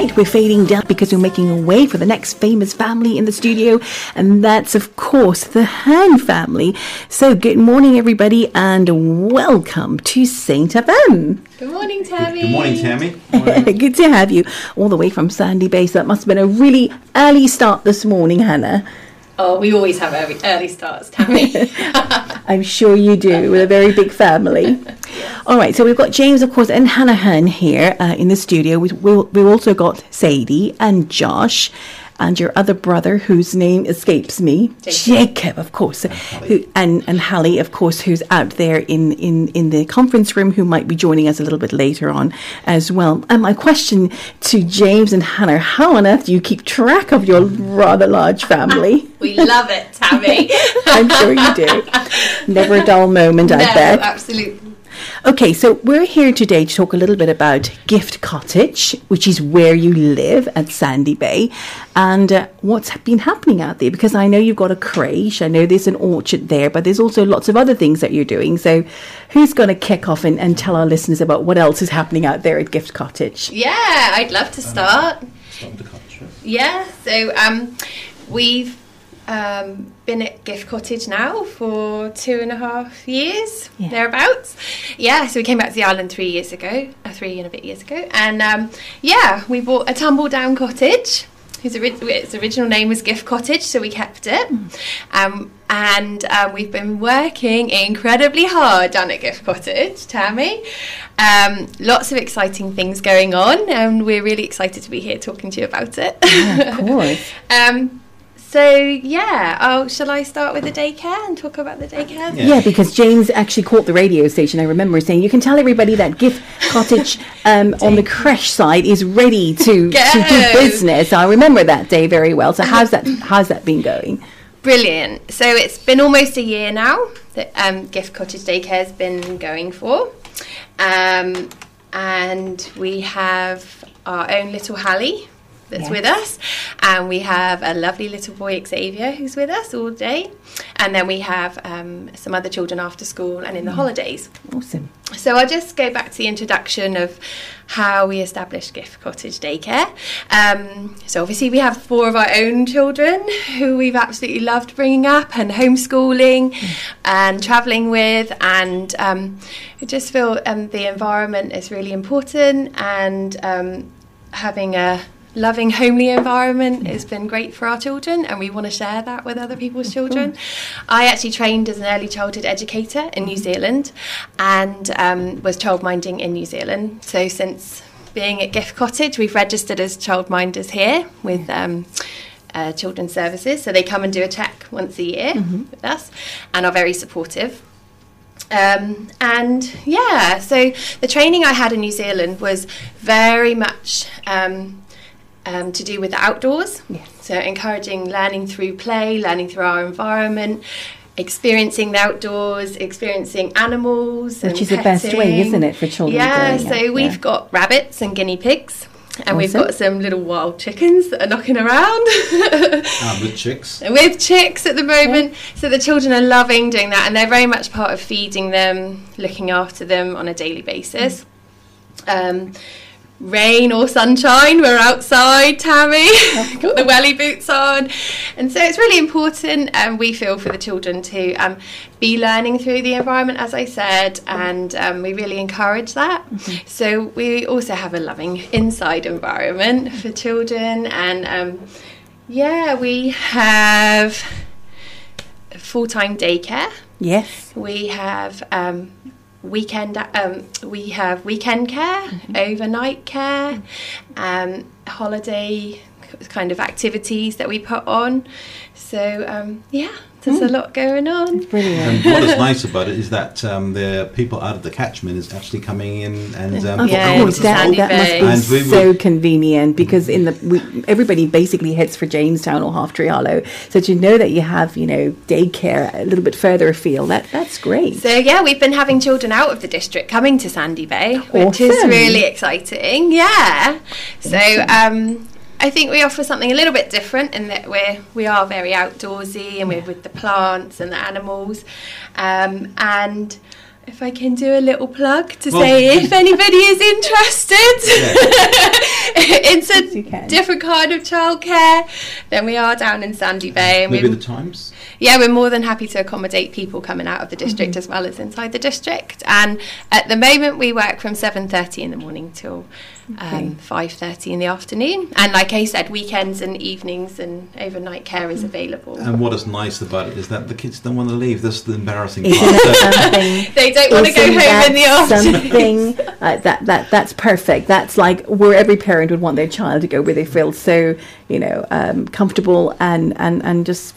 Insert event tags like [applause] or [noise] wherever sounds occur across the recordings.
tonight. We're fading down because we're making a way for the next famous family in the studio, and that's, of course, the Hearn family. So, good morning, everybody, and welcome to Saint FM. Good morning, Tammy. [laughs] Good morning, Tammy. good to have you all the way from Sandy Bay. So, that must have been a really early start this morning, Hannah. Oh, we always have early, early starts, Tammy. [laughs] I'm sure you do, with a very big family. All right, so we've got James, of course, and Hannah Hearn here uh, in the studio. We, we've also got Sadie and Josh and your other brother, whose name escapes me, Jacob, Jacob of course, and who, and and Hallie, of course, who's out there in, in, in the conference room, who might be joining us a little bit later on as well. And my question to James and Hannah: How on earth do you keep track of your rather large family? [laughs] we love it, Tammy. [laughs] I'm sure you do. Never a dull moment, [laughs] no, I bet. Absolutely. Okay, so we're here today to talk a little bit about Gift Cottage, which is where you live at Sandy Bay, and uh, what's been happening out there. Because I know you've got a creche, I know there's an orchard there, but there's also lots of other things that you're doing. So, who's going to kick off and, and tell our listeners about what else is happening out there at Gift Cottage? Yeah, I'd love to start. Yeah, so um, we've um, been at Gift Cottage now for two and a half years, yeah. thereabouts. Yeah, so we came back to the island three years ago, uh, three and a bit years ago, and um, yeah, we bought a tumble down cottage. Whose its original name was Gift Cottage, so we kept it. Um, and um, we've been working incredibly hard down at Gift Cottage, Tammy. Um, lots of exciting things going on, and we're really excited to be here talking to you about it. Yeah, of [laughs] course. So yeah, oh, shall I start with the daycare and talk about the daycare? Yeah. yeah. because James actually caught the radio station. I remember saying you can tell everybody that Gift Cottage um, [laughs] on the creche side is ready to, [laughs] to do business. I remember that day very well. So how's that? How's that been going? Brilliant. So it's been almost a year now that um, Gift Cottage Daycare has been going for, um, and we have our own little Hallie that's yes. with us. And we have a lovely little boy, Xavier, who's with us all day. And then we have um, some other children after school and in the holidays. Awesome. So I'll just go back to the introduction of how we established Gift Cottage Daycare. Um, so obviously we have four of our own children who we've absolutely loved bringing up and homeschooling mm. and travelling with, and um, I just feel um, the environment is really important and um, having a loving homely environment. Has been great for our children and we want to share that with other people's children. i actually trained as an early childhood educator in new zealand and um, was childminding in new zealand. So since being at gift cottage we've registered as childminders here with um, uh, children's services. So they come and do a check once a year mm-hmm. with us and are very supportive. Um, and yeah, so the training I had in New Zealand was very much um, um, to do with the outdoors. Yes. So, encouraging learning through play, learning through our environment, experiencing the outdoors, experiencing animals. Which is petting. the best way, isn't it, for children? Yeah, so we've yeah. got rabbits and guinea pigs. And awesome. we've got some little wild chickens that are knocking around. [laughs] um, with chicks. With chicks at the moment. Yeah. So the children are loving doing that, and they're very much part of feeding them, looking after them on a daily basis. Mm. Um, rain or sunshine, we're outside, Tammy, [laughs] got the welly boots on. And so it's really important, and um, we feel, for the children to um, be learning through the environment, as I said, and um, we really encourage that. Mm-hmm. So we also have a loving inside environment for children, and um, yeah, we have full time daycare. Yes. We have um, weekend um, we have weekend care mm-hmm. overnight care um, holiday kind of activities that we put on. So um, yeah there's mm. a lot going on. Brilliant. And what is [laughs] nice about it is that um, the people out of the catchment is actually coming in and um, of yeah, course that, that must be so convenient because in the we, everybody basically heads for Jamestown or Half Tree Hollow. So to know that you have you know daycare a little bit further afield, that that's great. So yeah, we've been having children out of the district coming to Sandy Bay, which is really exciting. Yeah. So um, I think we offer something a little bit different in that we're we are very outdoorsy and we're with the plants and the animals, um, and if I can do a little plug to Well, say if anybody is interested [laughs] in you a different kind of childcare, then we are down in Sandy Bay. And Maybe the times. yeah, we're more than happy to accommodate people coming out of the district as well as inside the district. And at the moment, we work from 7.30 in the morning till um, 5.30 in the afternoon. And like I said, weekends and evenings and overnight care is available. And what is nice about it is that the kids don't want to leave. That's the embarrassing Isn't part. [laughs] That something? they don't want to go Isn't home in the afternoon. Something [laughs] uh, that that that's perfect. That's like where every parent would want their child to go, where they feel so you know um, comfortable and and and just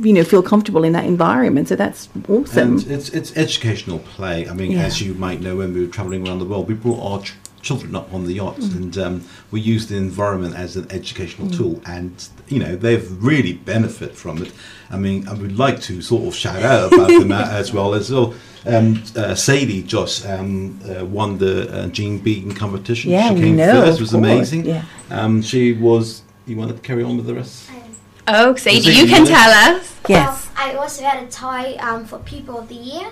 you know feel comfortable in that environment. So that's awesome. And it's it's educational play. I mean, Yeah. as you might know, when we were travelling around the world, we brought our ch- children up on the yachts, Mm. and um, we use the environment as an educational tool. And you know, they've really benefit from it. I mean, I would like to sort of shout out about them as well as well. Um, uh, Sadie Joss um, uh, won the uh, Jean Beaton competition. Yeah, she we came know, first. It was course, amazing. yeah. Um, she was. You want to carry on with the rest? Oh, Sadie, Sadie, you can you tell us. Yes, Well, I also had a tie um, for People of the Year.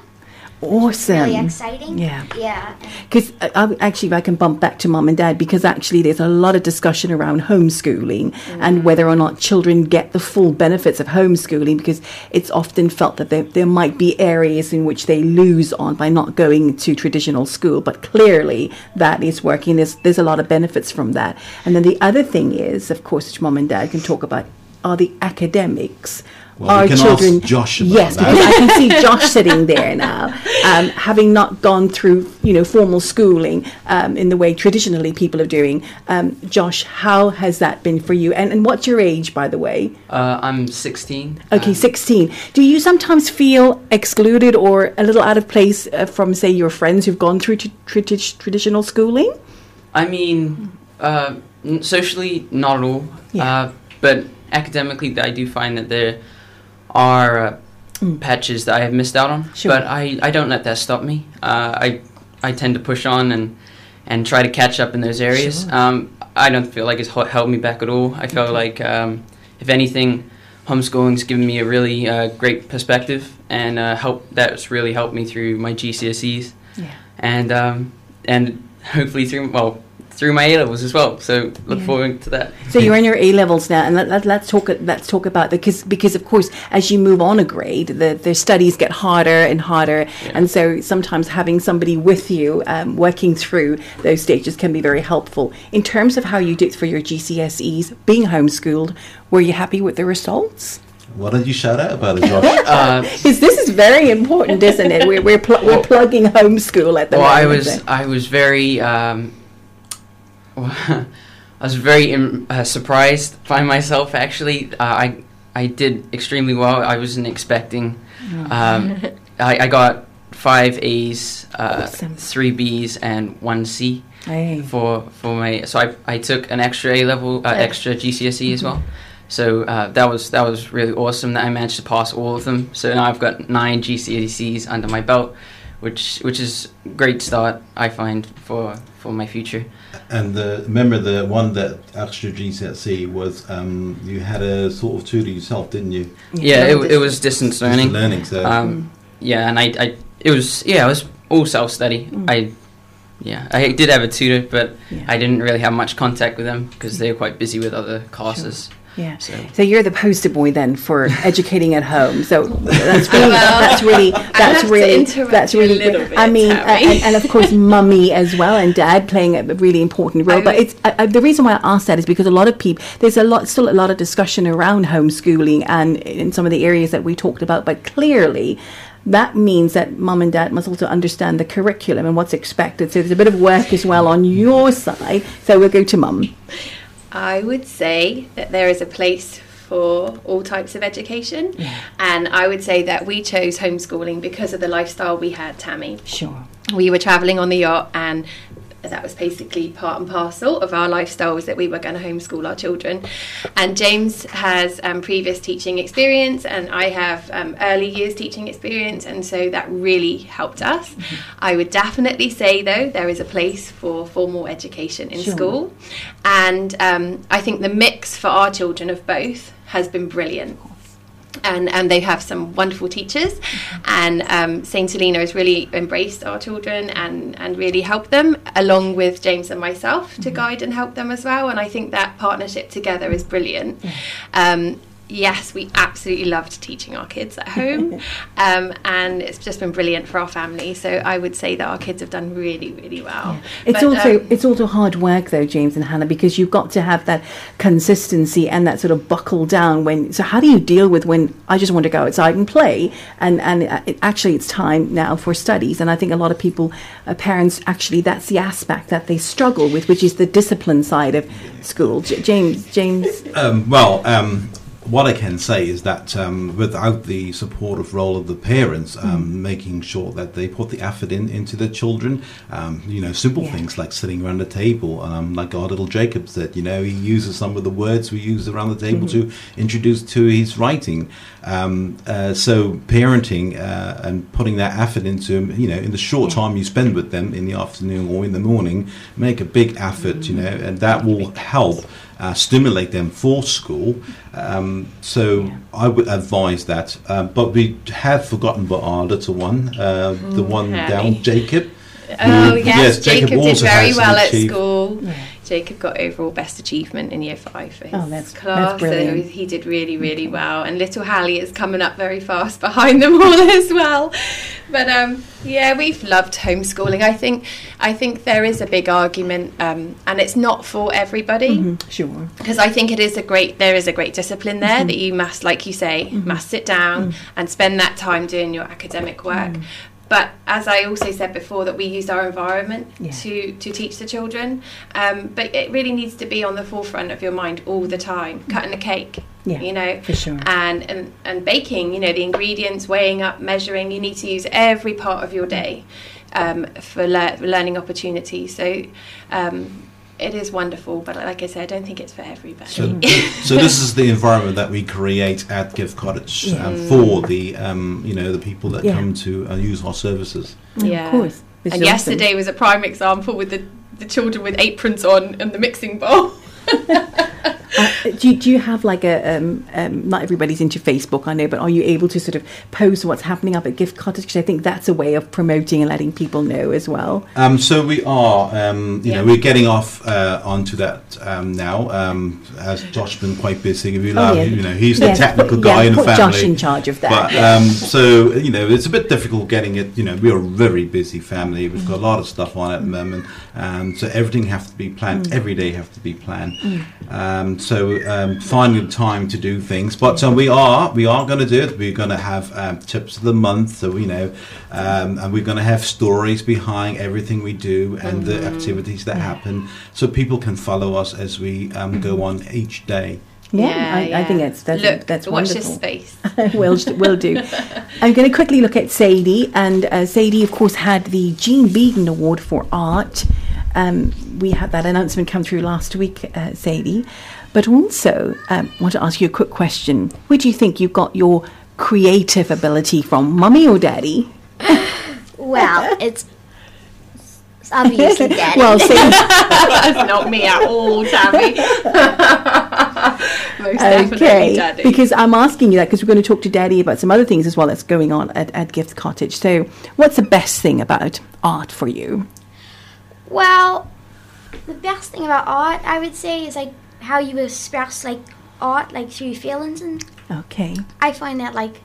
Awesome. Really exciting. Yeah. Yeah. Because uh, I, actually, if I can bump back to mum and dad, because actually there's a lot of discussion around homeschooling and whether or not children get the full benefits of homeschooling, because it's often felt that there, there might be areas in which they lose on by not going to traditional school. But clearly that is working. There's, there's a lot of benefits from that. And then the other thing is, of course, which mum and dad can talk about, are the academics. Well, we Our can children, ask Josh about yes, that. because I can see [laughs] Josh sitting there now, um, having not gone through, you know, formal schooling um, in the way traditionally people are doing. Um, Josh, how has that been for you? And, and what's your age, by the way? Uh, I'm 16. Okay, Um, 16. Do you sometimes feel excluded or a little out of place uh, from, say, your friends who've gone through t- tradi- traditional schooling? I mean, uh, n- socially, not at all. Yeah. Uh, but academically, I do find that there are uh, patches that I have missed out on. Sure. But I, I don't let that stop me. Uh, I I tend to push on and and try to catch up in those areas. Sure. Um, I don't feel like it's held me back at all. I feel like, um, if anything, homeschooling's given me a really uh, great perspective and uh, help. That's really helped me through my GCSEs Yeah. and um, and hopefully through well through my A levels as well. So look Yeah. forward to that. So you're in your A levels now, and let, let, let's talk. Let's talk about the because because of course, as you move on a grade, the the studies get harder and harder, and so sometimes having somebody with you um, working through those stages can be very helpful. In terms of how you did for your GCSEs, being homeschooled, were you happy with the results? Why don't you shout out about it, Josh? [laughs] Uh, Because this is very important, isn't it? We're we're, pl- we're plugging homeschool at the well, I moment. was I was very um, I was very um, uh, surprised by myself. Actually, uh, I I did extremely well. I wasn't expecting. Um, [laughs] I, I got five A's, uh, Awesome. three B's, and one C. Hey. for for my so I, I took an extra A level uh, extra GCSE as well. So uh, that was that was really awesome that I managed to pass all of them. So now I've got nine GCSEs under my belt, which which is a great start I find for for my future. And the, remember the one that extra GCSE was um, you had a sort of tutor yourself, didn't you? Yeah, it, it was distance learning. Just learning. So Um, yeah, and I, I it was yeah it was all self study. I yeah I did have a tutor, but Yeah. I didn't really have much contact with them because they were quite busy with other classes. Yeah. So So you're the poster boy then for educating at home. So that's really Well, that's really I that's have really that's really. bit, I mean, uh, and, and of course, [laughs] mummy as well, and dad playing a really important role. I but it's uh, the reason why I asked that is because a lot of people there's a lot still a lot of discussion around homeschooling and in some of the areas that we talked about. But clearly. That means that mum and dad must also understand the curriculum and what's expected. So there's a bit of work as well on your side. So we'll go to mum. I would say that there is a place for all types of education, and I would say that we chose homeschooling because of the lifestyle we had, Tammy. Sure. We were travelling on the yacht, and that was basically part and parcel of our lifestyle was that we were going to homeschool our children. And James has um, previous teaching experience, and I have um, early years teaching experience, and so that really helped us. I would definitely say, though, there is a place for formal education in Sure. school, and um, I think the mix for our children of both has been brilliant. And, and they have some wonderful teachers. And um, Saint Helena has really embraced our children and, and really helped them, along with James and myself, to guide and help them as well. And I think that partnership together is brilliant. Um, yes, we absolutely loved teaching our kids at home, [laughs] um, and it's just been brilliant for our family. So I would say that our kids have done really, really well. It's But, also um, it's also hard work though, James and Hannah, because you've got to have that consistency and that sort of buckle down. When so, how do you deal with when I just want to go outside and play, and and uh, it, actually it's time now for studies. And I think a lot of people, uh, parents, actually that's the aspect that they struggle with, which is the discipline side of school. J- James, James, Um, well, um, what I can say is that um, without the supportive role of the parents, um, making sure that they put the effort in into their children, um, you know, simple Yeah. things like sitting around the table, um, like our little Jacob said, you know, he uses some of the words we use around the table to introduce to his writing. Um, uh, so parenting uh, and putting that effort into, you know, in the short time you spend with them in the afternoon or in the morning, make a big effort, you know, and that will help uh, stimulate them for school. Um, so I would advise that. Um, but we have forgotten about our little one, uh, the one Harry. down, Jacob. Oh who- yes, Jacob, did also very has well at achieved- school. Jacob got overall best achievement in year five for his Oh, that's- that's class. brilliant. So he did really, really well. And little Hallie is coming up very fast [laughs] behind them all [laughs] as well. But um, yeah, we've loved homeschooling. I think I think there is a big argument, um, and it's not for everybody Mm, sure, because I think it is a great there is a great discipline there that you must like you say must sit down and spend that time doing your academic work but as I also said before that we use our environment Yeah. to to teach the children um, but it really needs to be on the forefront of your mind all the time cutting a cake Yeah, you know for sure. and, and and baking you know the ingredients weighing up measuring you need to use every part of your day um, for le- learning opportunities so um, it is wonderful, but like I said, I don't think it's for everybody. So, [laughs] so this is the environment that we create at Gift Cottage um, for the um, you know the people that Yeah. come to uh, use our services. yeah, of course. This And awesome. yesterday was a prime example with the the children with aprons on and the mixing bowl. [laughs] [laughs] Uh, do, you, do you have like a um, um, not everybody's into Facebook I know but are you able to sort of post what's happening up at Gift Cottage because I think that's a way of promoting and letting people know as well Um, so we are, um, you Yeah. know, we're getting off uh, onto that um, now. Um, as Josh's been quite busy, If we Oh, love, yeah. you know, he's Yes, the technical put- guy yeah, in the family. Josh in charge of that But yeah. um, so you know, it's a bit difficult getting it. You know, we are a very busy family. We've got a lot of stuff on at the moment, and so everything has to be planned. Every day has to be planned. Um, so um, finding the time to do things. But um, we are we are going to do it. We're going to have um, tips of the month. So you know, um, and we're going to have stories behind everything we do and the activities that happen, so people can follow us as we um, go on each day. yeah, I, I think that's that's, Look, that's watch wonderful this space. will [laughs] will do. [laughs] I'm going to quickly look at Sadie, and uh, Sadie, of course, had the Jean Beaton Award for Art. Um, we had that announcement come through last week, uh, Sadie. But also, um, I want to ask you a quick question. Where do you think you got your creative ability from, mummy or daddy? [laughs] Well, it's, it's obviously [laughs] daddy. Well, Sadie, [laughs] That's not me at all, Tammy. Most definitely okay, daddy. because I'm asking you that because we're going to talk to Daddy about some other things as well that's going on at, at Gift Cottage. So, what's the best thing about art for you? Well, the best thing about art, I would say, is like how you express like art, like through feelings, and Okay, I find that like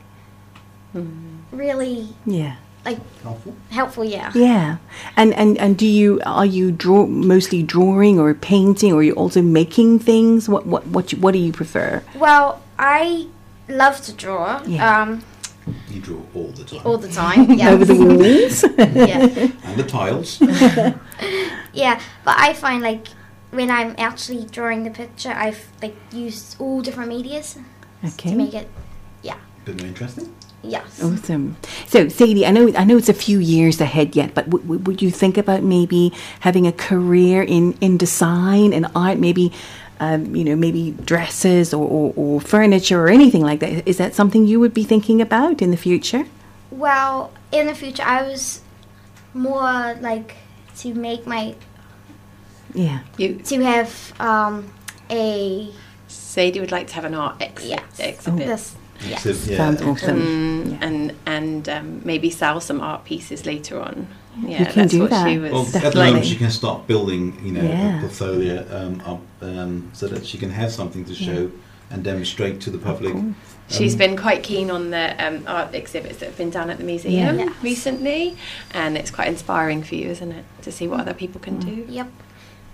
really yeah. like Helpful. helpful. Yeah. Yeah, and and and do you are you draw mostly drawing or painting, or are you also making things? What what what you, what do you prefer? Well, I love to draw. Yeah. Um, You draw all the time, all the [laughs] time. Yeah. Over the [laughs] walls. yeah. and the tiles. [laughs] Yeah, but I find like when I'm actually drawing the picture, I've like used all different medias okay. to make okay, it. Bit more interesting. Yes. awesome. So Sadie, I know I know it's a few years ahead yet, but w- w- would you think about maybe having a career in in design and art? Maybe. Um, you know, maybe dresses or, or, or furniture or anything like that. Is that something you would be thinking about in the future? Well, in the future, I was more like to make my Yeah. you, to have um a Sadie would like to have an art ex- Yes. exhibit. this Yes. Yeah. Sounds awesome. Mm, Yeah. and and um, maybe sell some art pieces later on. Yeah, You can that's do what that. she was. Well, at the moment, she can start building, you know, Yeah. a portfolio um, up um, so that she can have something to show and demonstrate to the public. course. She's Um, been quite keen on the um, art exhibits that have been done at the museum Yeah. recently, and it's quite inspiring for you, isn't it, to see what other people can do? Yep.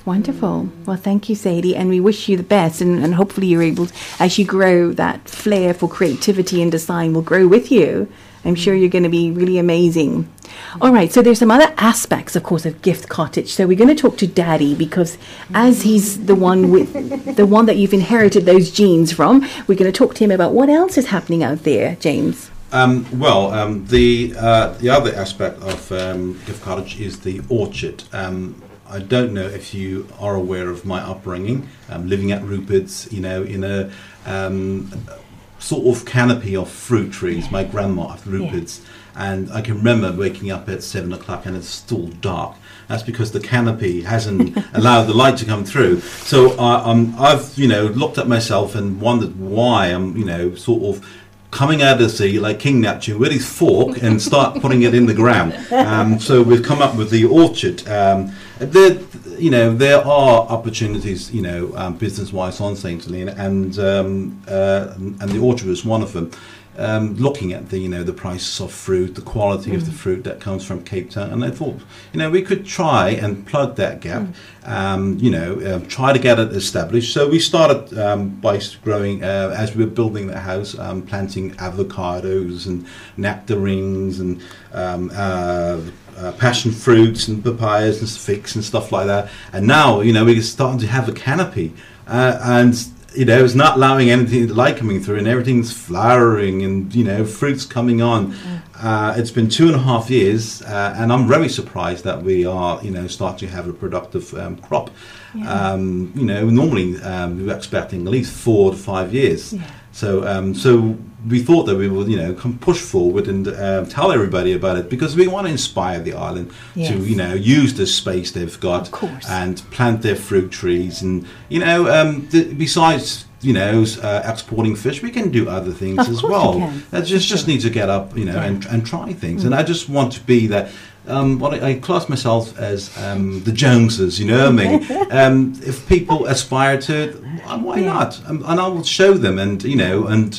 Wonderful. Well, thank you, Sadie, and we wish you the best. And, and hopefully, you're able, as you grow, that flair for creativity and design will grow with you. I'm sure you're going to be really amazing. All right, so there's some other aspects, of course, of Gift Cottage. So we're going to talk to Daddy because, as he's the one with the one that you've inherited those genes from, we're going to talk to him about what else is happening out there, James. Um, well, um, the uh, the other aspect of um, Gift Cottage is the orchard. Um, I don't know if you are aware of my upbringing, um, living at Rupert's, you know, in a um, sort of canopy of fruit trees. My grandma at Rupert's, and I can remember waking up at seven o'clock and it's still dark. That's because the canopy hasn't [laughs] allowed the light to come through. So I, I've, you know, looked at myself and wondered why I'm, you know, sort of coming out of the sea like King Neptune with his fork and start putting it in the ground. [laughs] Um, so we've come up with the orchard. Um, there, you know, there are opportunities, you know, um, business-wise on Saint Helena, and um, uh, and the orchard is one of them. Um, looking at the, you know, the prices of fruit, the quality of the fruit that comes from Cape Town, and I thought, you know, we could try and plug that gap. Um, you know, uh, try to get it established. So we started um, by growing uh, as we were building the house, um, planting avocados and nectarines and um, uh, uh, passion fruits and papayas and figs and stuff like that. And now, you know, we're starting to have a canopy, uh, and you know, it's not allowing anything light coming through, and everything's flowering, and you know, fruits coming on. Uh, it's been two and a half years, uh, and I'm very surprised that we are, you know, starting to have a productive um, crop. Um, you know, normally um, we're expecting at least four to five years. Yeah. So, um, so we thought that we would, you know, come push forward and uh, tell everybody about it because we want to inspire the island Yes. to, you know, use the space they've got and plant their fruit trees. And you know, um, th- besides you know uh, exporting fish, we can do other things Of as well. we. I just just need to get up, you know, and and try things. And I just want to be that. Um, what I, I class myself as um, the Joneses, you know what I mean? [laughs] Um, if people aspire to it, why why Yeah. not? Um, and I will show them, and you know, and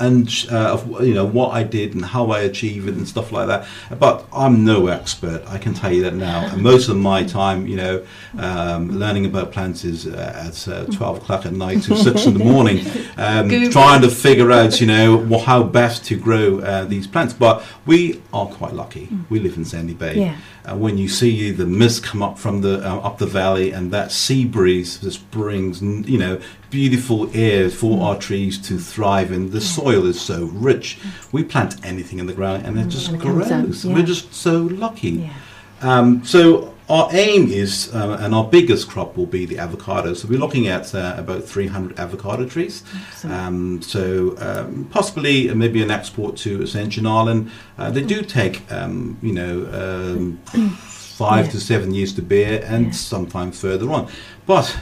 and uh, of, you know what I did and how I achieved it and stuff like that. But I'm no expert. I can tell you that now. And most of my time, you know, um, learning about plants is uh, at uh, twelve o'clock at night to six in the morning, um, trying to figure out, you know, how best to grow uh, these plants. But we are quite lucky. We live in Sandy Bay. Yeah. Uh, when you see the mist come up from the uh, up the valley and that sea breeze just brings you know beautiful air for Mm. our trees to thrive and the soil is so rich we plant anything in the ground and it just Mm. And it comes up, grows yeah. we're just so lucky Yeah. um, so our aim is, uh, and our biggest crop will be the avocado. So we're looking at uh, about 300 avocado trees. Um, so um, possibly uh, maybe an export to Ascension Island. Uh, they do take, um, you know, um, [coughs] five Yeah. to seven years to bear, and Yeah. sometimes further on. But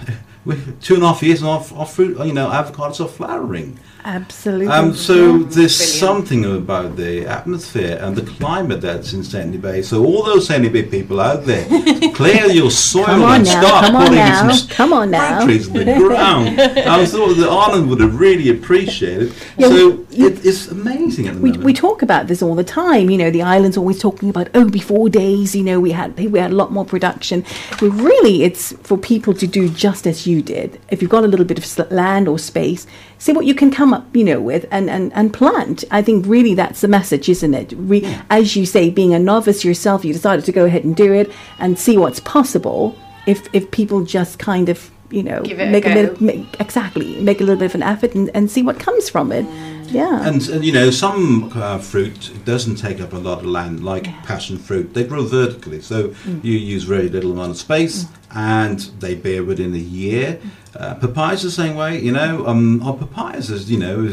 two and a half years, and our, our fruit, you know, avocados are flowering. Absolutely. Um, so Yeah. there's Brilliant. something about the atmosphere and the climate that's in Sandy Bay. So all those Sandy Bay people out there, [laughs] clear your soil Come on and now, start come on putting now, some come on now. fruit trees in the [laughs] ground. I thought the island would have really appreciated. Yeah, so it, it's amazing at the we, moment. we talk about this all the time. You know, the island's always talking about oh, before days. You know, we had we had a lot more production. But really, it's for people to do just as you did. If you've got a little bit of land or space, see what you can come up, you know, with and and, and plant. I think really that's the message, isn't it? Re- As you say, being a novice yourself, you decided to go ahead and do it and see what's possible. If if people just kind of you know Give it a make go. bit make, exactly make a little bit of an effort and, and see what comes from it. Yeah. And, and you know, some uh, fruit doesn't take up a lot of land, like passion fruit. They grow vertically, so Mm. you use very little amount of space, and they bear within a year. Uh, papayas the same way, you know. Um, our papayas is, you know,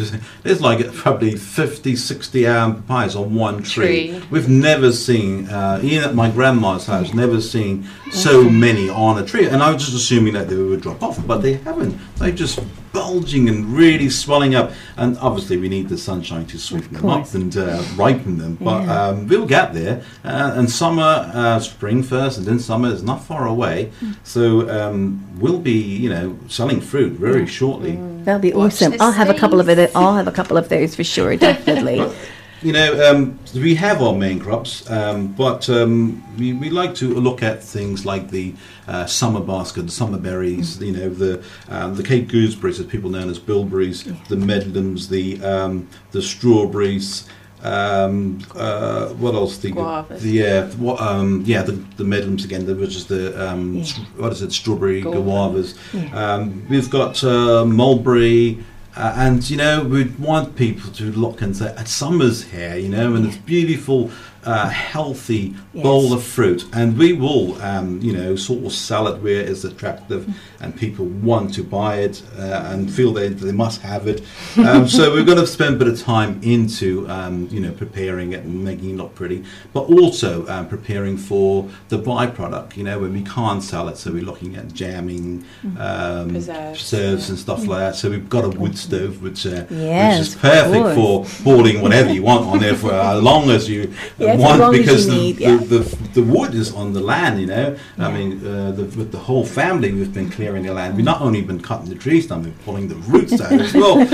there's like probably 50, 60 um, papayas on one tree. Tree. We've never seen, uh, even at my grandma's house, never seen so many on a tree. And I was just assuming that they would drop off, but they haven't. They just bulging and really swelling up. And obviously, we need the sunshine to sweeten them up and uh, ripen them. But Yeah. um, we'll get there. Uh, and summer, uh, spring first, and then summer is not far away. Mm. So um, we'll be, you know, selling fruit very shortly. That'll be Watch awesome. I'll have a couple of it. I'll have a couple of those for sure, definitely. [laughs] You know, um, we have our main crops, um, but um, we, we like to look at things like the uh, summer basket, the summer berries, you know, the um, the Cape gooseberries, as people known as bilberries, the medlums, the um, the strawberries. Um, uh, what else? The, Guavas. the yeah, what, um, yeah, the, the medlums again, which is the um, Yeah. what is it? Strawberry Guava. guavas. Yeah. Um, we've got uh, mulberry, uh, and you know we want people to look and say, "At summer's here," you know, and it's beautiful, uh, healthy Yes. bowl of fruit, and we will, um, you know, sort of sell it where it's attractive, and people want to buy it uh, and feel they they must have it. [laughs] Um, so we're going to spend a bit of time into, um, you know, preparing it and making it look pretty, but also um, preparing for the byproduct. You know, when we can't sell it, so we're looking at jamming, um, Preserves, preserves and stuff like that. So we've got a wood stove, which, uh, Yes, which is perfect for boiling whatever you want on there for [laughs] as long as you Yes, as long as because you the, need, yeah. the, the the wood is on the land. You know, Yeah. I mean, uh, the, with the whole family, we've been clearing the land. We've not only been cutting the trees down, we're pulling the roots out as well. [laughs] [laughs]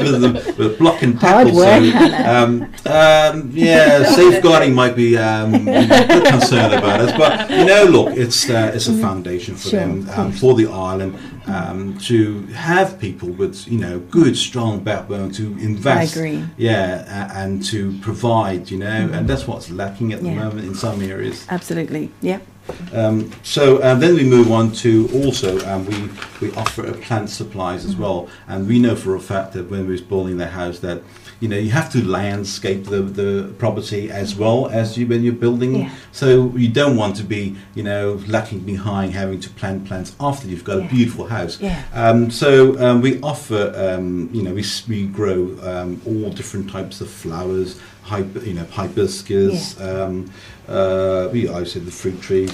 with, the, with blocking Hard tackle. work, so, um, um, yeah, [laughs] safeguarding might be um, a bit concerned about us, but you know, look, it's uh, it's a foundation for Sure, them, um, for the island, um, to have people with you know good, strong backbone to invest. agree. Yeah, and to provide, you know, and that's what's lacking at the Yeah. moment in some areas. Absolutely. Yeah. Um, so um, then we move on to also um, we we offer plant supplies as well, and we know for a fact that when we're building the house that you know you have to landscape the, the property as well as you when you're building. Yeah. So you don't want to be you know lacking behind having to plant plants after you've got Yeah. a beautiful house. Yeah. Um, so um, we offer, um, you know, we, we grow um, all different types of flowers, hyper, you know, hibiscus. Um, uh, we, I said the fruit trees.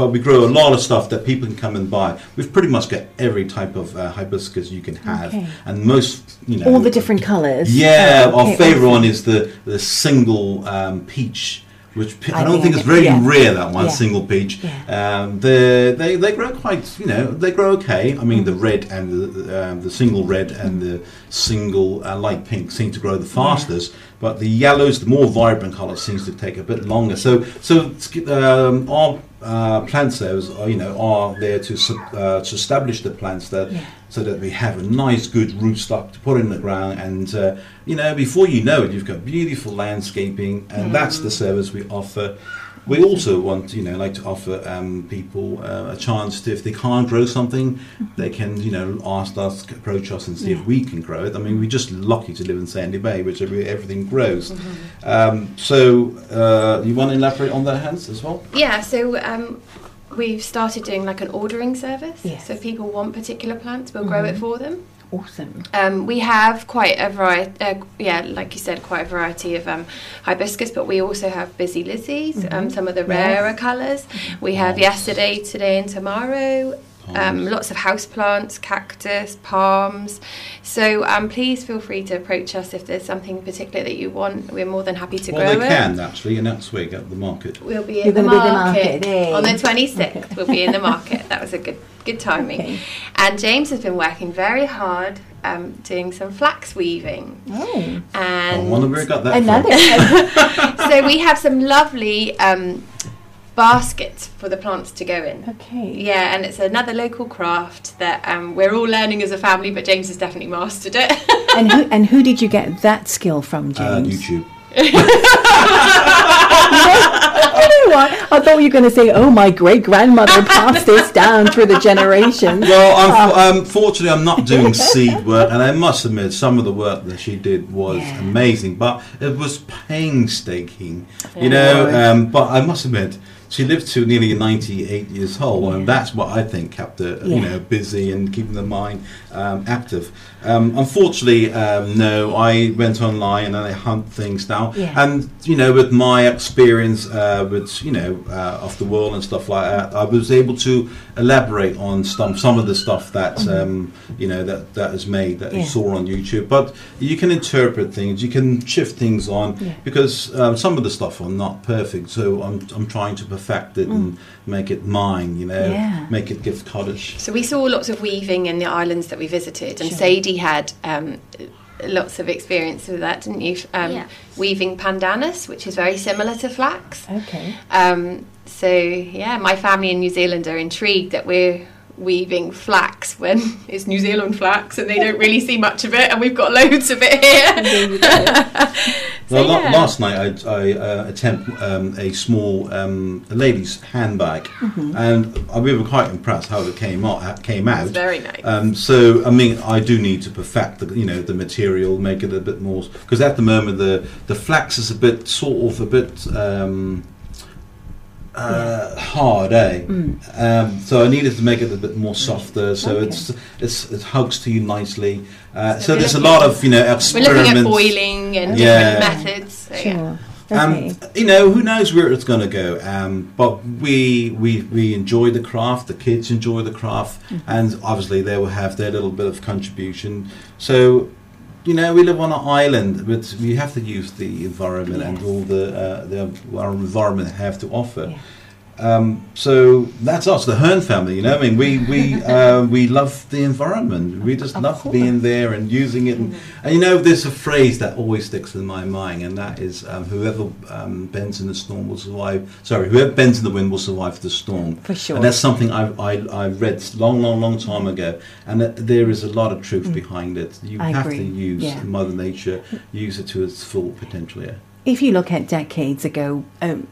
But we grow a lot of stuff that people can come and buy. We've pretty much got every type of uh, hibiscus you can have, Okay. and most, you know, All the different colours. Yeah, Oh, okay, our favourite awesome. one is the the single um, peach. Which I, I don't think think it's very yeah. rare that one Yeah. single peach. Yeah. Um, they they grow quite you know they grow okay. I mean the red and the um, the single red and the single uh, light pink seem to grow the fastest, but the yellows, the more vibrant colours, seems to take a bit longer. So so um, our uh, plant sales are you know are there to uh, to establish the plants that. So that we have a nice good rootstock to put in the ground. And uh, you know before you know it you've got beautiful landscaping and that's the service we offer. We also want you know like to offer um, people uh, a chance to if they can't grow something they can you know ask us approach us and see if we can grow it. I mean we're just lucky to live in sandy bay which everything grows. Um, so uh, you want to elaborate on that hans as well? Yeah, so um, we've started doing like an ordering service. Yes. So if people want particular plants, we'll grow it for them. Awesome. Um, we have quite a variety, uh, yeah, like you said, quite a variety of um, hibiscus, but we also have busy lizzies, um, some of the Yes. rarer colours. We have Palms. yesterday, today, and tomorrow. Um, lots of house plants, cactus, palms. So um, please feel free to approach us if there's something particular that you want. We're more than happy to well grow they can actually and that's where you get the market We'll be You're in the gonna be in the market, market, on the 26th. We'll be in the market. That was a good good timing. Okay. And James has been working very hard um, doing some flax weaving. Oh. i And wonder where i got that Another. from [laughs] [laughs] so we have some lovely um, baskets for the plants to go in. okay. Yeah, and it's another local craft that um, we're all learning as a family, but James has definitely mastered it. [laughs] And who and who did you get that skill from, uh, James? youtube [laughs] I know what? I thought you were going to say, "Oh, my great grandmother passed this down through the generations." Well, I'm, um, fortunately, I'm not doing [laughs] seed work, and I must admit, some of the work that she did was Yeah. amazing, but it was painstaking, you know. Um, but I must admit, she lived to nearly 98 years old, Yeah. and that's what I think kept her, Yeah. you know, busy and keeping the mind um, active. Um, unfortunately, um, no, I went online and I hunt things now, Yeah. and you know, with my experience uh, with you know uh, of the world and stuff like that, I was able to elaborate on some some of the stuff that um, you know that that is made that Mm-hmm. Yeah. you saw on YouTube. But you can interpret things, you can shift things on Yeah. because um, some of the stuff are not perfect. So I'm I'm trying to perfect it and make it mine. You know, Mm. Yeah. make it gift cottage. So we saw lots of weaving in the islands that we visited, and Sure. Sadie had um, lots of experience with that, didn't you? Um, Yeah. Weaving pandanus, which is very similar to flax. Okay. Um, so yeah, my family in New Zealand are intrigued that we're weaving flax when [laughs] it's New Zealand flax, and they don't really see much of it, and we've got loads of it here. [laughs] [laughs] So, Well, yeah. last night I, I uh, attempt um, a small um, lady's handbag, Mm-hmm. and uh, we were quite impressed how it came out. Came out. Very nice. Um, so I mean, I do need to perfect the you know the material, make it a bit more because at the moment the the flax is a bit sort of a bit uh, hard, eh? Um, so I needed to make it a bit more softer, so Okay. it's it's it hugs to you nicely. Uh, So so there's a lot of you know experiments. We're looking at boiling and Yeah. different methods. So, yeah. Sure. Um, you know, who knows where it's going to go? Um, but we we we enjoy the craft. The kids enjoy the craft, Mm-hmm. and obviously they will have their little bit of contribution. So, you know, we live on an island, but we have to use the environment and all the uh, the our environment have to offer. Yeah. Um, so that's us, the Hearn family. You know, I mean, we we [laughs] uh, we love the environment. We just love being there and using it. And, and you know, there's a phrase that always sticks in my mind, and that is, um, "Whoever um, bends in the storm will survive." Sorry, whoever bends in the wind will survive the storm. For sure. And that's something I I, I read long, long, long time ago, and that there is a lot of truth behind it. You Mm. I have agree. to use Yeah. Mother Nature, use it to its full potential. Yeah. If you look at decades ago, um,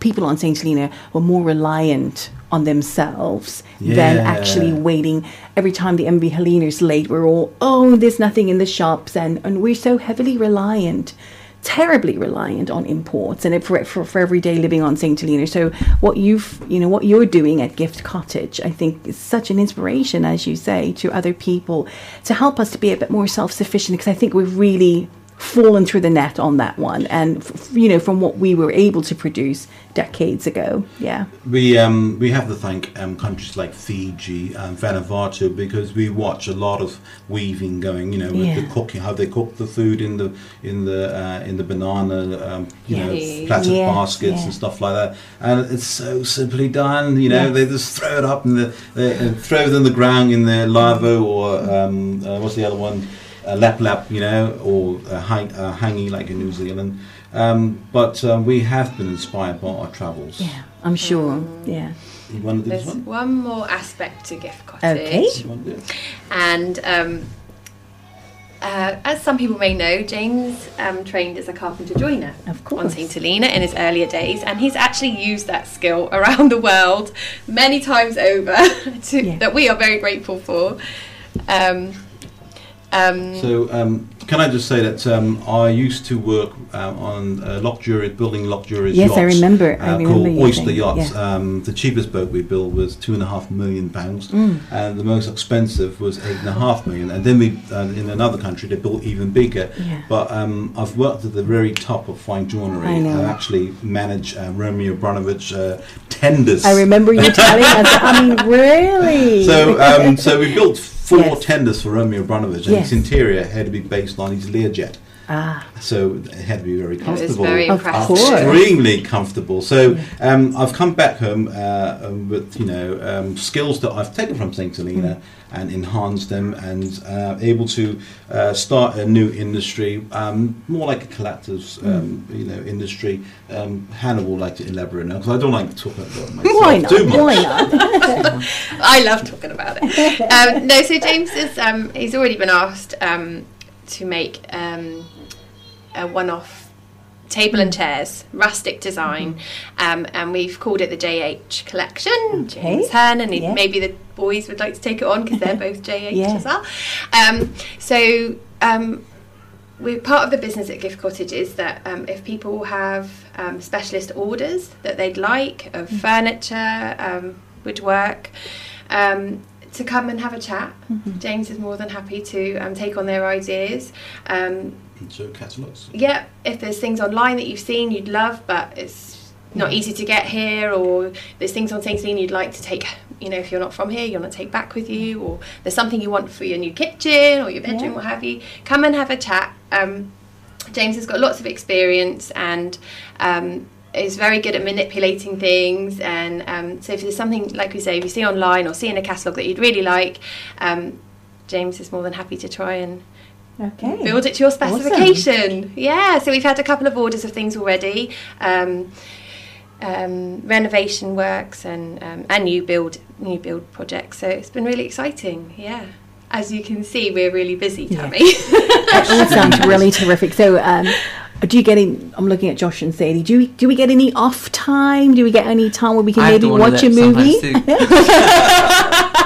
people on St. Helena were more reliant on themselves than actually waiting. Every time the MV Helena's late, we're all, oh, there's nothing in the shops. And, and we're so heavily reliant, terribly reliant on imports and it, for, for, for everyday living on St. Helena. So what you've, you know, what you're doing at Gift Cottage, I think is such an inspiration, as you say, to other people to help us to be a bit more self-sufficient because I think we've really fallen through the net on that one and f- you know from what we were able to produce decades ago yeah We um, we have to thank um, countries like Fiji and Vanuatu because we watch a lot of weaving going. You know, with the cooking, how they cook the food in the in the uh, in the banana, um, you Yeah. know, plastic Yes, baskets yeah. and stuff like that. And it's so simply done. You know, Yeah. they just throw it up and the, they uh, throw it in the ground in their lovo or um, uh, what's the other one? Uh, lap lap, you know, or uh, hang, uh, hangi like in New Zealand. Um, but um, we have been inspired by our travels. yeah i'm sure yeah You want to do this There's one? one more aspect to Gift Cottage. Okay. You want to do it? And um, uh, as some people may know, James um, trained as a carpenter joiner Of on course. St. Helena in his earlier days, and he's actually used that skill [laughs] around the world many times over, [laughs] to, Yeah. that we are very grateful for. Um, um, So, um, can I just say that um, I used to work um, on uh, Loch Juris, building Loch Juris Yes, yachts. I remember- I uh, remember called Oyster saying, Yachts. yeah. Um, the cheapest boat we built was two and a half million pounds, Mm. and the most expensive was eight and a half million. And then we, uh, in another country, they built even bigger. Yeah. But um, I've worked at the very top of fine joinery. I know. I actually managed uh, Romeo Abramovich uh, tenders. i remember you [laughs] telling us i mean really So, um, so we built four Yes. tenders for Romeo Abramovich, and Yes. its interior had to be based on his Learjet. Ah So it had to be very was comfortable. very Of impressive. course. Extremely comfortable. So um, I've come back home uh, um, with you know um, skills that I've taken from St. Helena and enhanced them, and uh, able to uh, start a new industry, um, more like a collectives um, you know industry. Um, Hannah will like to elaborate now because I don't like to talk about myself why not too much. why not [laughs] [laughs] I love talking about it. Um, no, so James is um, he's already been asked um, to make um, a one-off table and chairs, rustic design, um, and we've called it the JH collection. Okay. James Hearn, and Yeah. maybe the boys would like to take it on because they're [laughs] both JH Yeah. as well. Um, so. Um, we're part of the business at Gift Cottage is that um, if people have um, specialist orders that they'd like of Mm. furniture, um, woodwork, um, to come and have a chat. Mm-hmm. James is more than happy to um, take on their ideas. Um, So catalogs. yeah, if there's things online that you've seen you'd love, but it's not easy to get here, or there's things on St. you'd like to take, you know, if you're not from here, you want to take back with you, or there's something you want for your new kitchen or your bedroom, Yeah. what have you, come and have a chat. Um, James has got lots of experience and um, is very good at manipulating things. And um, so, if there's something, like we say, if you see online or see in a catalogue that you'd really like, um, James is more than happy to try and Okay. build it to your Awesome. specification. Yeah, so we've had a couple of orders of things already. Um, um, renovation works and um, and new build new build projects. So it's been really exciting. Yeah, as you can see, we're really busy, Yeah. Tammy. [laughs] That all sounds really terrific. So, um, do you get any? I'm looking at Josh and Sadie. Do we do we get any off time? Do we get any time where we can I maybe watch a movie? [laughs]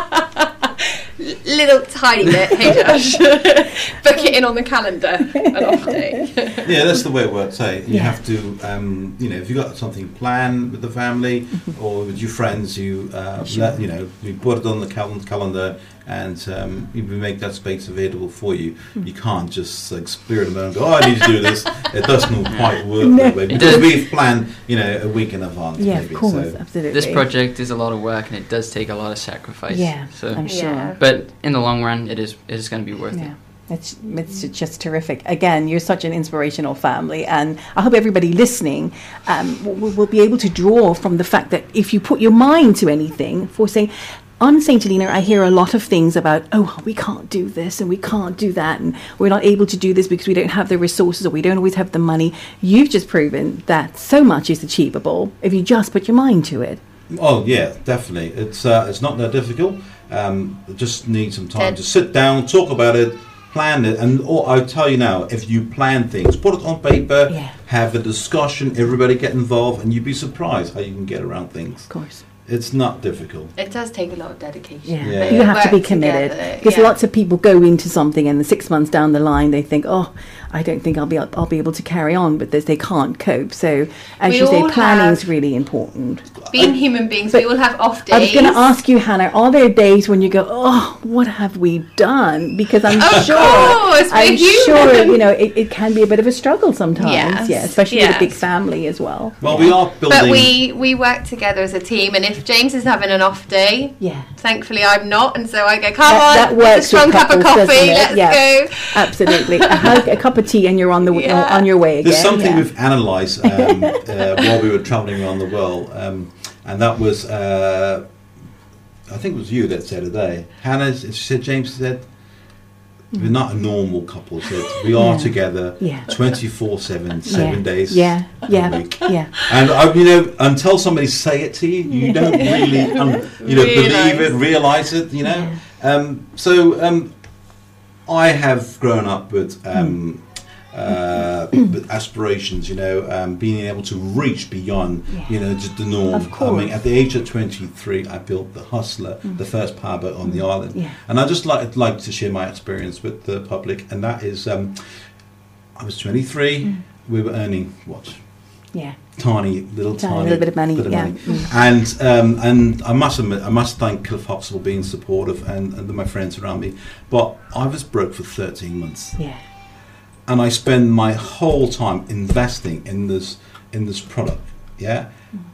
Little tiny bit. Hey Josh, [laughs] book it in on the calendar. An off day. [laughs] Yeah, that's the way it works. Hey, you Yeah. have to, um, you know, if you've got something planned with the family Mm-hmm. or with your friends, you, uh, let, you know, you put it on the cal- calendar and um, you make that space available for you. Mm. You can't just like spirit them and go, oh, I need to do this. It doesn't [laughs] quite work No. that way because we've planned, you know, a week in advance. Yeah, maybe, of course, So. absolutely. This project is a lot of work and it does take a lot of sacrifice. Yeah, So, I'm sure. Yeah. but in the long run, it is it is going to be worth Yeah. it. It's, it's just terrific. Again, you're such an inspirational family, and I hope everybody listening um, will, will be able to draw from the fact that if you put your mind to anything, for saying, on St. Helena, I hear a lot of things about, oh, we can't do this and we can't do that, and we're not able to do this because we don't have the resources or we don't always have the money. You've just proven that so much is achievable if you just put your mind to it. Oh yeah, definitely. It's uh, it's not that difficult. Um, just need some time Ted. to sit down, talk about it, plan it, and or I tell you now, if you plan things, put it on paper, Yeah. have a discussion, everybody get involved, and you'd be surprised how you can get around things. Of course. It's not difficult. It does take a lot of dedication. Yeah, Yeah. you have to be committed because yeah. lots of people go into something and the six months down the line they think, oh, I don't think I'll be I'll be able to carry on, but there's, they can't cope. So as We you say, all planning is really important. Being human beings, we all have off days. I was going to ask you, Hannah, are there days when you go, oh, what have we done? Because I'm Of sure, course, I'm human. sure, you know, it, it can be a bit of a struggle sometimes. Yes, yeah, especially with a big family as well. Well, we are building. But we we work together as a team, and if James is having an off day, Yeah. thankfully I'm not, and so I go, come That- on, that works a strong with cup of coffee, let's Yeah. go. Absolutely, a, hug, a cup of tea, and you're on the Yeah. on your way again. There's something yeah. we've analysed um, uh, while we were travelling around the world, um, and that was, uh, I think it was you that said today. Hannah she said, James said, we're not a normal couple. Said we are Yeah. together, Yeah. 24 7, seven yeah. days. Yeah, a yeah, week. yeah. And I, you know, until somebody say it to you, you don't really, [laughs] um, you know, believe it, realise it. You know. Um, so um, I have grown up with um, uh, [clears throat] aspirations. You know, um, being able to reach beyond, you know, just the norm. Of I mean, course. at the age of 23, I built the Hustler, the first powerboat on the island, Yeah. and I just like like to share my experience with the public. And that is, um, I was 23. We were earning what Yeah, tiny little Tiny tiny, little bit of money, yeah. Mm. and um, and I must admit I must thank Cliff Hops for being supportive and, and my friends around me but I was broke for 13 months yeah, and I spend my whole time investing in this in this product yeah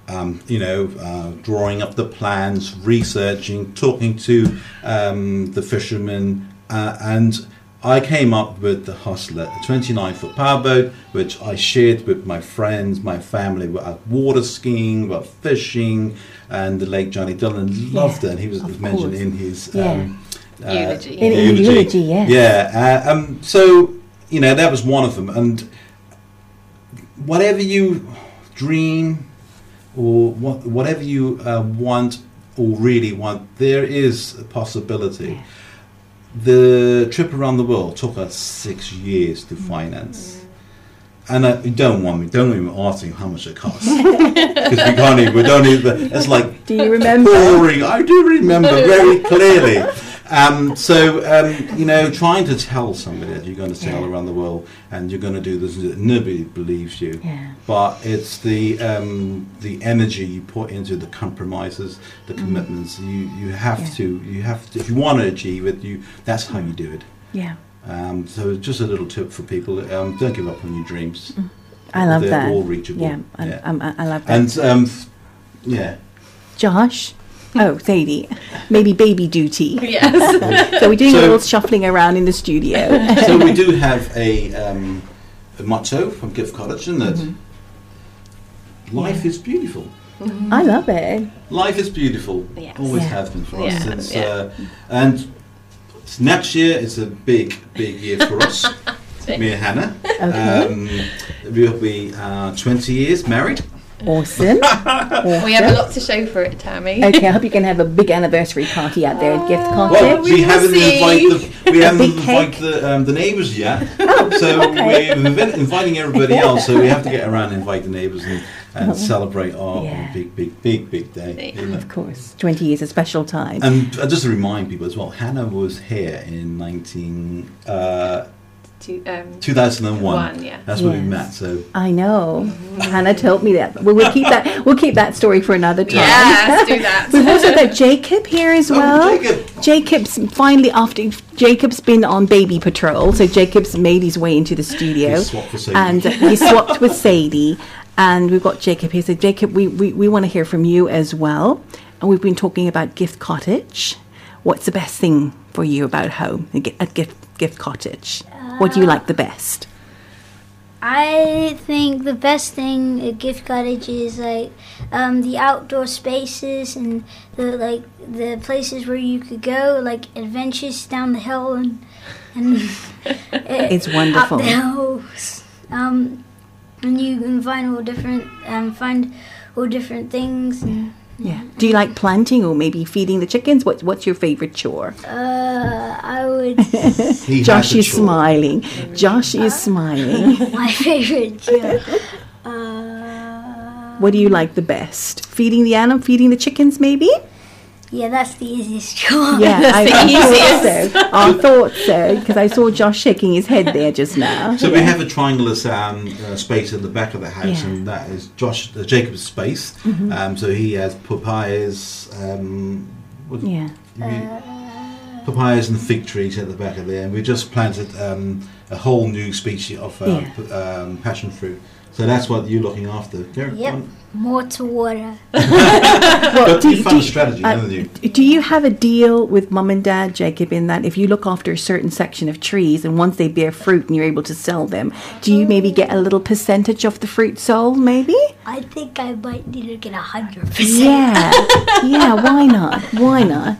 um, you know uh, drawing up the plans researching talking to um, the fishermen uh, and I came up with the Hustler, a 29 foot powerboat, which I shared with my friends, my family. We were water skiing, we were fishing, and the late Johnny Dillon loved Yeah, it. And he was, was mentioned in his Yeah. um, uh, Eulogy. In- in the eulogy, yes. Yeah. Uh, um, so, you know, that was one of them. And whatever you dream or what, whatever you uh, want or really want, there is a possibility. Yeah. The trip around the world took us six years to finance. And uh, you don't want me, don't even ask me how much it costs. [laughs] Because we can't even, we don't even, it's like Do you remember? pouring. I do remember very clearly. Um, so um, you know, trying to tell somebody that you're going to sail Yeah. around the world and you're going to do this, nobody believes you. Yeah. But it's the um, the energy you put into the compromises, the commitments. You you have Mm. Yeah. to you have to if you want to achieve it. You that's how you do it. Yeah. Um, so just a little tip for people: um, don't give up on your dreams. I love They're that. all reachable. Yeah, I, I, I love that. And um, yeah, Josh. Oh, Sadie. Maybe baby duty. Yes. [laughs] So we're doing a little shuffling around in the studio. [laughs] so we do have a, um, a motto from Gift Cottage, and that life is beautiful. I love it. Life is beautiful. Yes. Always Yeah. has been for us. Yeah, It's, yeah. Uh, and next year is a big, big year for us. [laughs] Me and Hannah. Okay. Um, we'll be uh, 20 years married. Awesome. [laughs] we have a lot to show for it, Tammy. Okay, I hope you can have a big anniversary party out there at Gift Well, Cottage. we, we haven't see. invited the, we [laughs] haven't invited the, um, the neighbours yet. Oh, so okay. we're invi- inviting everybody [laughs] else. So we have to get around and invite the neighbours and, and celebrate our Oh. Yeah. big, big, big, big day. isn't? Of course, 20 years, a special time. And uh, just to remind people as well, Hannah was here in 19, uh, To, um, 2001. One, yeah. That's when we met. So I know. Hannah told me that. Well, we'll keep that. We'll keep that story for another time. yeah, do that. We've also got Jacob here as Oh, well. Jacob. Jacob's finally after Jacob's been on baby patrol, so Jacob's made his way into the studio, He swapped for Sadie. and he swapped with Sadie, and we've got Jacob here. So Jacob, we, we, we want to hear from you as well, and we've been talking about Gift Cottage. What's the best thing for you about home at Gift Gift Cottage? What do you like the best? I think the best thing at Gift Cottage is like um, the outdoor spaces and the like the places where you could go, like adventures down the hill and and [laughs] It's up wonderful. the hills. Um, and you can find all different um, find all different things. And, Yeah. Do you like planting or maybe feeding the chickens? What What's your favorite chore? uh, I would [laughs] He Josh has a is chore. smiling. Josh is smiling. [laughs] my favorite job. [laughs] Uh, What do you like the best? Feeding the animal, feeding the chickens, maybe? Yeah, that's the easiest [laughs] job. Yeah, I, the I easiest. thought so. I thought so because I saw Josh shaking his head there just now. So we have a triangular um, uh, space in the back of the house, Yeah. Mm-hmm. and that is Josh uh, Jacob's space. Um, so he has papayas, um, what- Yeah, papayas and fig trees at the back of there, and we just planted um, a whole new species of uh, Yeah. p- um, passion fruit. So that's what you're looking after. Gareth, Yep. More to water. [laughs] well, But do, you found a do- strategy, uh, haven't you? do you have a deal with mum and dad, Jacob, in that if you look after a certain section of trees and once they bear fruit and you're able to sell them, do you maybe get a little percentage of the fruit sold, maybe? I think I might need to get a hundred percent. Yeah, [laughs] yeah. Why not? Why not?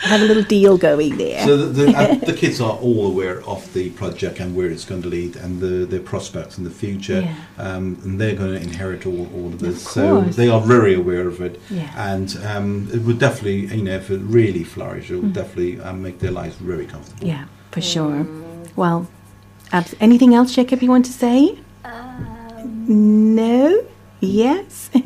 Have a little deal going there. So the, the, uh, the kids are all aware of the project and where it's going to lead and the, the prospects in the future, Yeah. um, and they're going to inherit all, all of this. Of so they are very aware of it, Yeah. and um, it would definitely, you know, if it really flourished, it would definitely um, make their lives very comfortable. Mm. yeah, for sure. Well, abs- anything else, Jacob? You want to say? no. Yes. [laughs]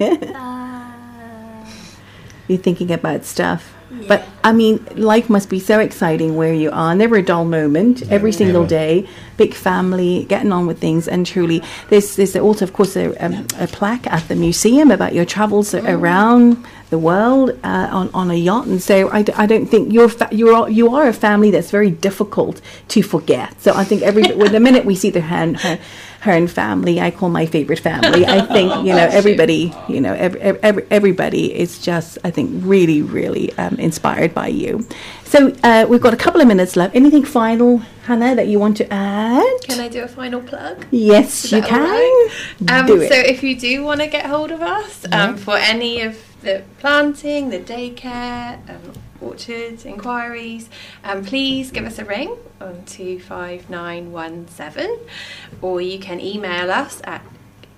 You're thinking about stuff. But I mean, life must be so exciting where you are. Never a dull moment. every single never. day, big family, getting on with things, and truly, there's there's also, of course, a, um, a plaque at the museum about your travels around the world uh, on on a yacht. And so I, d- I don't think you're fa- you're all- you are a family that's very difficult to forget. So I think every well, the minute we see the hand, her, her and family, I call my favorite family. I think [laughs] you know everybody, you know every, every, everybody is just I think really really um, inspired by you. So uh, we've got a couple of minutes left. Anything final, Hannah, that you want to add? Can I do a final plug? Yes, Is you can. right? Um, Do it. So if you do want to get hold of us um, for any of the planting, the daycare, um, orchards, inquiries, um, please give us a ring on 25917 or you can email us at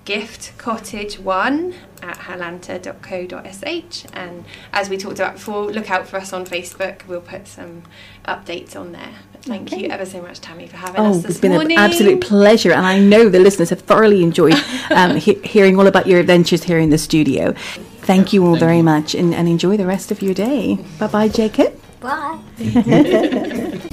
giftcottage1 at helanta.co.sh and as we talked about before look out for us on facebook. We'll put some updates on there. But thank Okay. you ever so much tammy for having Oh, us this it's been morning. an absolute pleasure, and I know the listeners have thoroughly enjoyed um, [laughs] he- hearing all about your adventures here in the studio. Thank you all very much, and, and enjoy the rest of your day. Bye bye, Jacob. Bye. [laughs]